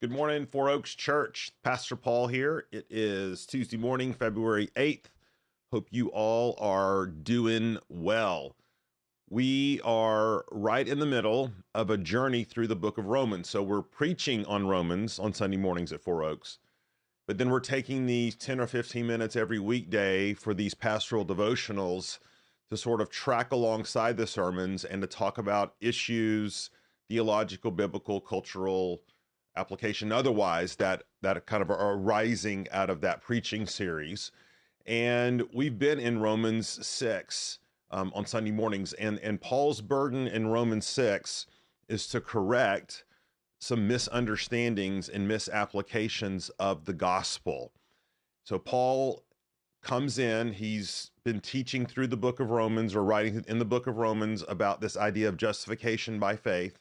Good morning, Four Oaks Church. Pastor Paul here. It is Tuesday morning, February 8th. Hope you all are doing well. We are right in the middle of a journey through the book of Romans. So we're preaching on Romans on Sunday mornings at Four Oaks, but then we're taking these 10 or 15 minutes every weekday for these pastoral devotionals to sort of track alongside the sermons and to talk about issues, theological, biblical, cultural, application otherwise that that kind of are rising out of that preaching series. And we've been in romans 6 um, on sunday mornings and and paul's burden in romans 6 is to correct some misunderstandings and misapplications of the gospel. So paul comes in he's been teaching through the book of romans or writing in the book of romans about this idea of justification by faith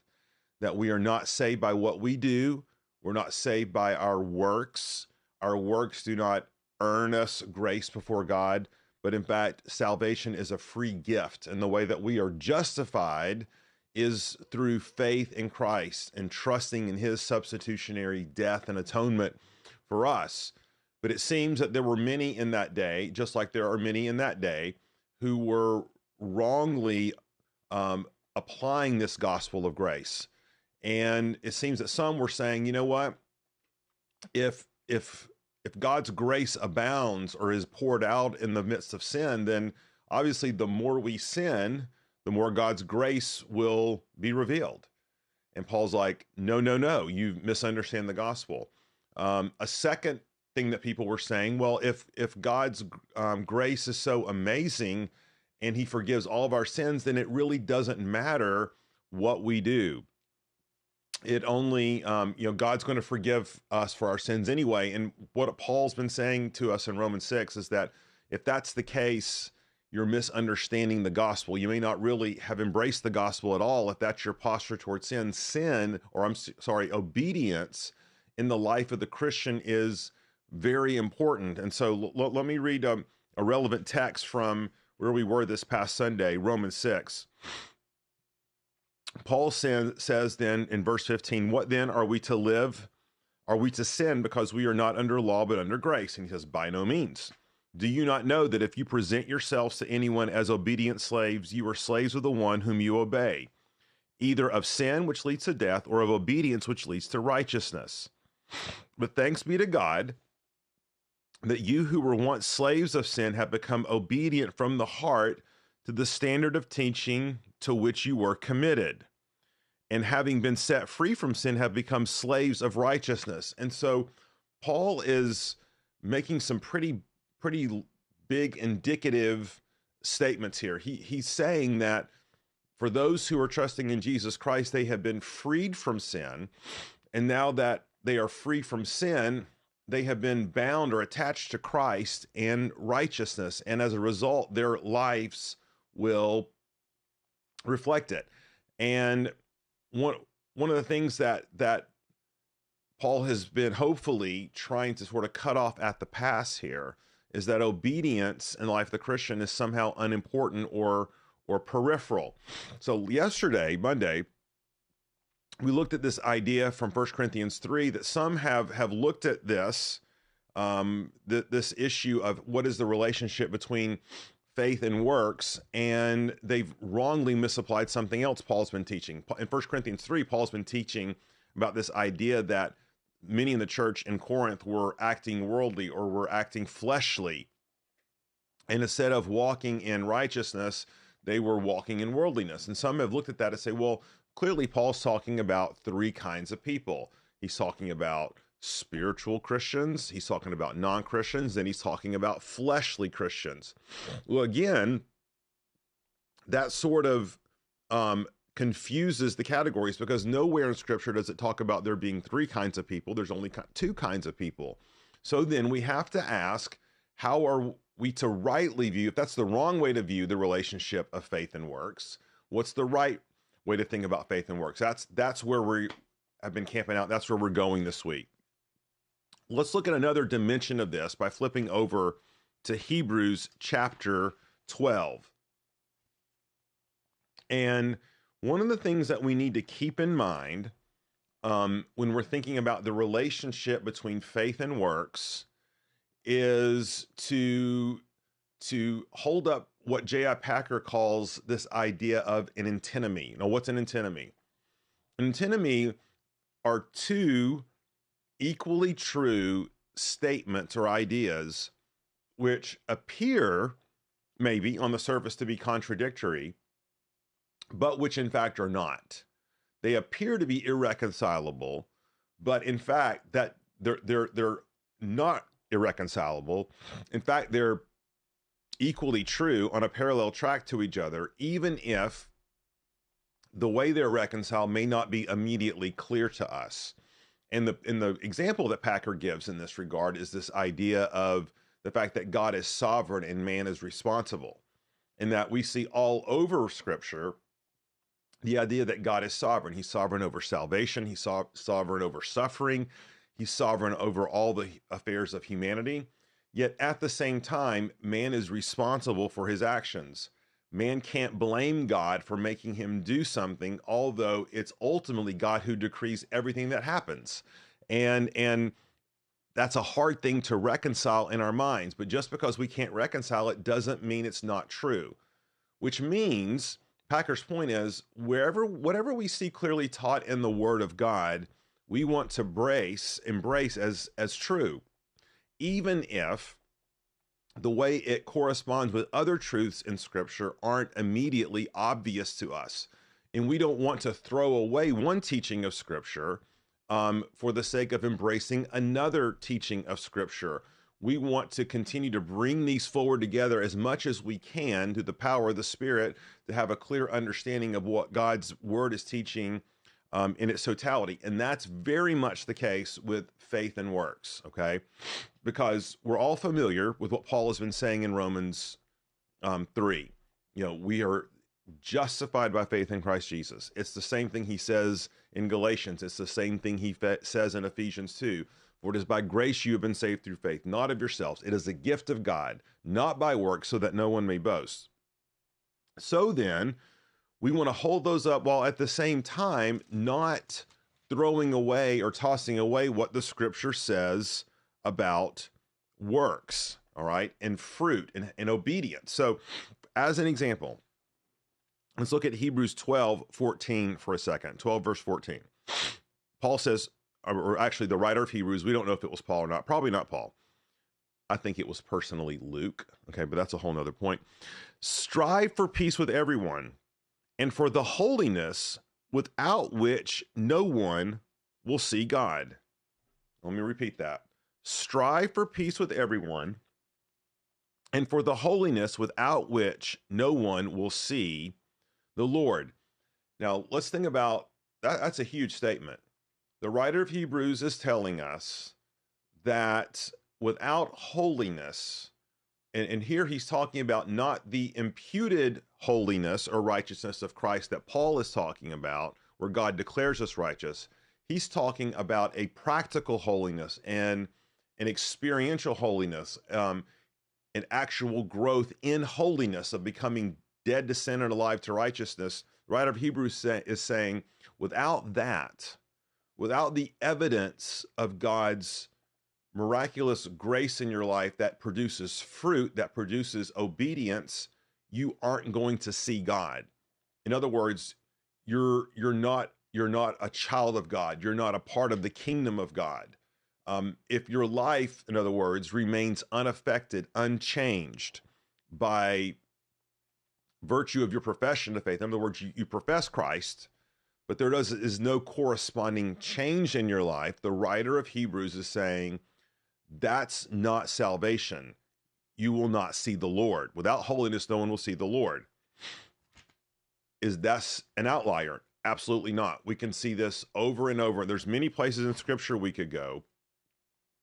that we are not saved by what we do. We're not saved by our works. Our works do not earn us grace before God, but in fact, salvation is a free gift. And the way that we are justified is through faith in Christ and trusting in his substitutionary death and atonement for us. But it seems that there were many in that day, just like there are many in that day, who were wrongly um, applying this gospel of grace and it seems that some were saying, you know what? If if if God's grace abounds or is poured out in the midst of sin, then obviously the more we sin, the more God's grace will be revealed. And Paul's like, no, no, no, you misunderstand the gospel. Um, a second thing that people were saying, well, if if God's um, grace is so amazing and He forgives all of our sins, then it really doesn't matter what we do it only um, you know god's going to forgive us for our sins anyway. And what paul's been saying to us in romans 6 is that if that's the case you're misunderstanding the gospel. You may not really have embraced the gospel at all if that's your posture towards sin. Sin or i'm sorry obedience in the life of the christian is very important. And so l- let me read um, a relevant text from where we were this past sunday romans 6 Paul says then in verse 15, What then are we to live? Are we to sin because we are not under law but under grace? And he says, By no means. Do you not know that if you present yourselves to anyone as obedient slaves, you are slaves of the one whom you obey, either of sin, which leads to death, or of obedience, which leads to righteousness? But thanks be to God that you who were once slaves of sin have become obedient from the heart to the standard of teaching to which you were committed. And having been set free from sin, have become slaves of righteousness. And so Paul is making some pretty, pretty big indicative statements here. He, he's saying that for those who are trusting in Jesus Christ, they have been freed from sin. And now that they are free from sin, they have been bound or attached to Christ and righteousness. And as a result, their lives will reflect it. And one one of the things that that Paul has been hopefully trying to sort of cut off at the pass here is that obedience in the life of the Christian is somehow unimportant or or peripheral. So yesterday, Monday, we looked at this idea from 1 Corinthians 3 that some have have looked at this um, th- this issue of what is the relationship between faith and works, and they've wrongly misapplied something else Paul's been teaching. In 1 Corinthians 3, Paul's been teaching about this idea that many in the church in Corinth were acting worldly or were acting fleshly. And instead of walking in righteousness, they were walking in worldliness. And some have looked at that and say, well, clearly Paul's talking about three kinds of people. He's talking about spiritual Christians, he's talking about non Christians, then he's talking about fleshly Christians. Well, again, that sort of um, confuses the categories because nowhere in scripture does it talk about there being three kinds of people. There's only two kinds of people. So then we have to ask how are we to rightly view, if that's the wrong way to view the relationship of faith and works, what's the right way to think about faith and works? That's that's where we have been camping out. That's where we're going this week. Let's look at another dimension of this by flipping over to Hebrews chapter 12. And one of the things that we need to keep in mind um, when we're thinking about the relationship between faith and works is to to hold up what J.I. Packer calls this idea of an antinomy. Now, what's an antinomy? An antinomy are two equally true statements or ideas which appear maybe on the surface to be contradictory, but which in fact are not. They appear to be irreconcilable, but in fact that they're they're they're not irreconcilable. In fact, they're equally true on a parallel track to each other, even if the way they're reconciled may not be immediately clear to us. And the in the example that Packer gives in this regard is this idea of the fact that God is sovereign and man is responsible. And that we see all over scripture the idea that God is sovereign. He's sovereign over salvation, he's so- sovereign over suffering, he's sovereign over all the affairs of humanity. Yet at the same time, man is responsible for his actions. Man can't blame God for making him do something, although it's ultimately God who decrees everything that happens. And and that's a hard thing to reconcile in our minds, but just because we can't reconcile it doesn't mean it's not true. Which means Packer's point is wherever whatever we see clearly taught in the word of God, we want to brace embrace as as true even if the way it corresponds with other truths in scripture aren't immediately obvious to us. And we don't want to throw away one teaching of scripture um, for the sake of embracing another teaching of scripture. We want to continue to bring these forward together as much as we can to the power of the Spirit to have a clear understanding of what God's word is teaching um, in its totality. And that's very much the case with faith and works, okay? Because we're all familiar with what Paul has been saying in Romans um, 3. You know, we are justified by faith in Christ Jesus. It's the same thing he says in Galatians, it's the same thing he fe- says in Ephesians 2. For it is by grace you have been saved through faith, not of yourselves. It is a gift of God, not by works, so that no one may boast. So then, we want to hold those up while at the same time not throwing away or tossing away what the scripture says about works, all right, and fruit and, and obedience. So, as an example, let's look at Hebrews 12 14 for a second. 12, verse 14. Paul says, or actually, the writer of Hebrews, we don't know if it was Paul or not, probably not Paul. I think it was personally Luke. Okay, but that's a whole nother point. Strive for peace with everyone and for the holiness without which no one will see God. Let me repeat that. Strive for peace with everyone, and for the holiness without which no one will see the Lord. Now, let's think about that. That's a huge statement. The writer of Hebrews is telling us that without holiness, and, and here he's talking about not the imputed holiness or righteousness of Christ that Paul is talking about, where God declares us righteous. He's talking about a practical holiness and an experiential holiness, um, an actual growth in holiness of becoming dead to sin and alive to righteousness. The writer of Hebrews say, is saying, without that, without the evidence of God's miraculous grace in your life that produces fruit, that produces obedience, you aren't going to see God. In other words, you're you're not you're not a child of God. You're not a part of the kingdom of God. Um, if your life, in other words, remains unaffected, unchanged by virtue of your profession of faith, in other words, you, you profess Christ, but there does is no corresponding change in your life. The writer of Hebrews is saying that's not salvation. You will not see the Lord. Without holiness, no one will see the Lord. Is that an outlier? Absolutely not. We can see this over and over. There's many places in scripture we could go.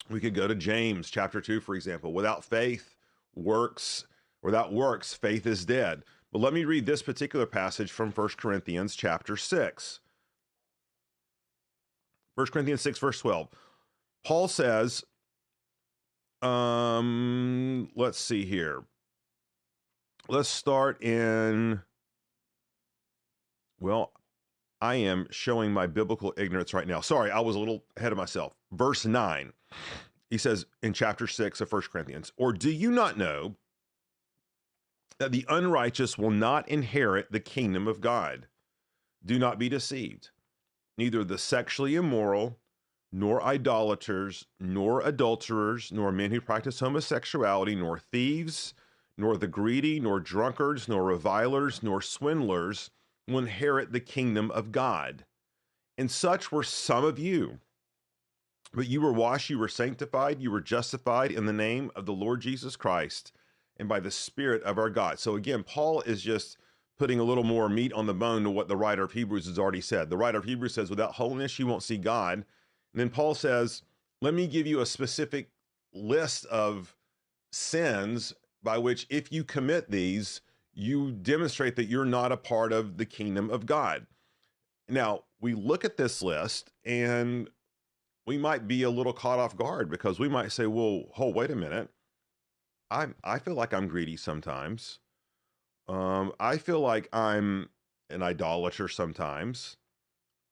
We could go to James chapter 2, for example. Without faith, works, without works, faith is dead. But let me read this particular passage from 1 Corinthians chapter 6. 1 Corinthians 6, verse 12. Paul says, um, let's see here. Let's start in. Well, I am showing my biblical ignorance right now. Sorry, I was a little ahead of myself. Verse 9, he says in chapter 6 of First Corinthians, Or do you not know that the unrighteous will not inherit the kingdom of God? Do not be deceived. Neither the sexually immoral, nor idolaters, nor adulterers, nor men who practice homosexuality, nor thieves, nor the greedy, nor drunkards, nor revilers, nor swindlers will inherit the kingdom of God. And such were some of you. But you were washed, you were sanctified, you were justified in the name of the Lord Jesus Christ and by the Spirit of our God. So again, Paul is just putting a little more meat on the bone to what the writer of Hebrews has already said. The writer of Hebrews says, without holiness, you won't see God. And then Paul says, let me give you a specific list of sins by which, if you commit these, you demonstrate that you're not a part of the kingdom of God. Now, we look at this list and we might be a little caught off guard because we might say, well, hold, wait a minute. I I feel like I'm greedy sometimes. Um, I feel like I'm an idolater sometimes.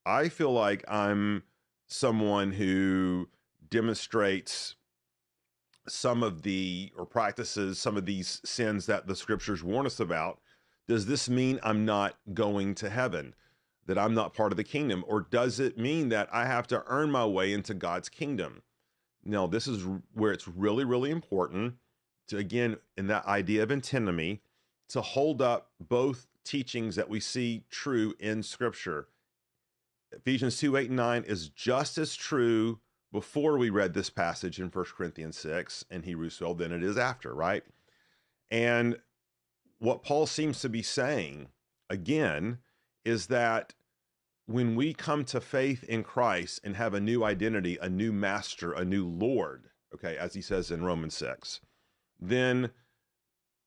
I feel like I'm someone who demonstrates some of the or practices some of these sins that the scriptures warn us about, does this mean I'm not going to heaven? That I'm not part of the kingdom? Or does it mean that I have to earn my way into God's kingdom? Now, this is where it's really, really important to, again, in that idea of antinomy, to hold up both teachings that we see true in Scripture. Ephesians 2 8 and 9 is just as true before we read this passage in 1 Corinthians 6 and Hebrews 12 than it is after, right? And what Paul seems to be saying again is that when we come to faith in Christ and have a new identity, a new master, a new Lord, okay, as he says in Romans 6, then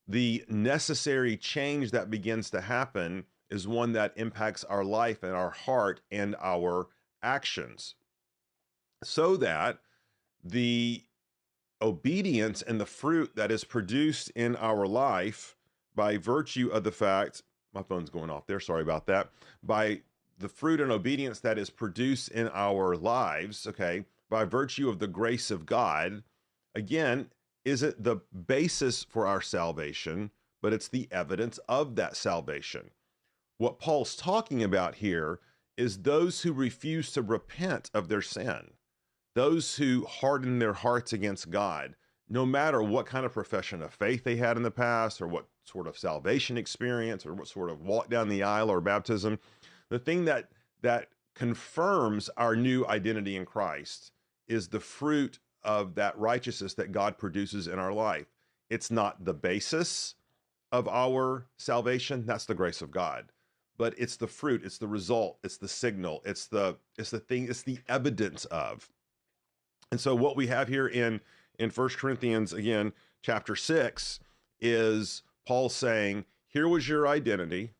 the necessary change that begins to happen is one that impacts our life and our heart and our actions. So that the obedience and the fruit that is produced in our life by virtue of the fact my phone's going off there sorry about that by the fruit and obedience that is produced in our lives okay by virtue of the grace of god again is it the basis for our salvation but it's the evidence of that salvation what paul's talking about here is those who refuse to repent of their sin those who harden their hearts against God, no matter what kind of profession of faith they had in the past, or what sort of salvation experience, or what sort of walk down the aisle or baptism, the thing that that confirms our new identity in Christ is the fruit of that righteousness that God produces in our life. It's not the basis of our salvation, that's the grace of God. But it's the fruit, it's the result, it's the signal, it's the it's the thing, it's the evidence of. And so what we have here in in First Corinthians again, chapter 6 is Paul saying, here was your identity.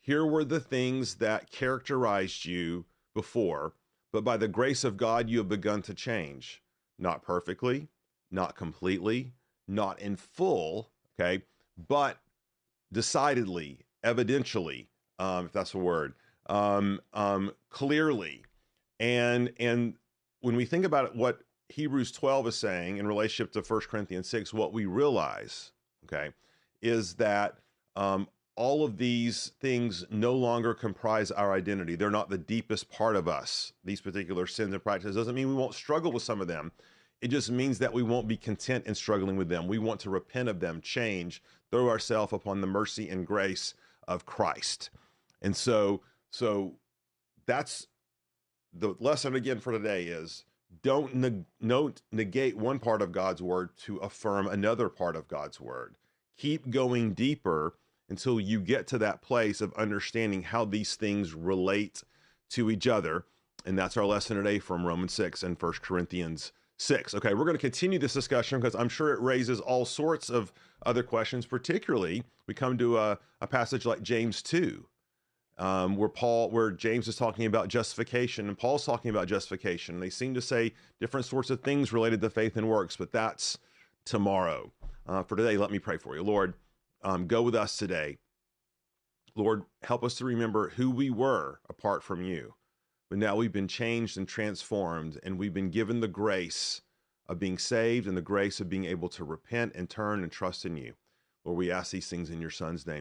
Here were the things that characterized you before, but by the grace of God you have begun to change. Not perfectly, not completely, not in full, okay, but decidedly, evidentially, um, if that's a word, um, um, clearly, and and when we think about what Hebrews 12 is saying in relationship to 1 Corinthians 6, what we realize, okay, is that um, all of these things no longer comprise our identity. They're not the deepest part of us. These particular sins and practices doesn't mean we won't struggle with some of them. It just means that we won't be content in struggling with them. We want to repent of them, change, throw ourselves upon the mercy and grace of Christ. And so, so that's the lesson again for today is don't, neg- don't negate one part of God's word to affirm another part of God's word. Keep going deeper until you get to that place of understanding how these things relate to each other. And that's our lesson today from Romans 6 and 1 Corinthians 6. Okay, we're going to continue this discussion because I'm sure it raises all sorts of other questions, particularly we come to a, a passage like James 2 um, where Paul, where James is talking about justification and Paul's talking about justification. They seem to say different sorts of things related to faith and works, but that's tomorrow. Uh, for today, let me pray for you, Lord. Um, go with us today. Lord, help us to remember who we were apart from you. But now we've been changed and transformed, and we've been given the grace of being saved and the grace of being able to repent and turn and trust in you. Lord, we ask these things in your Son's name.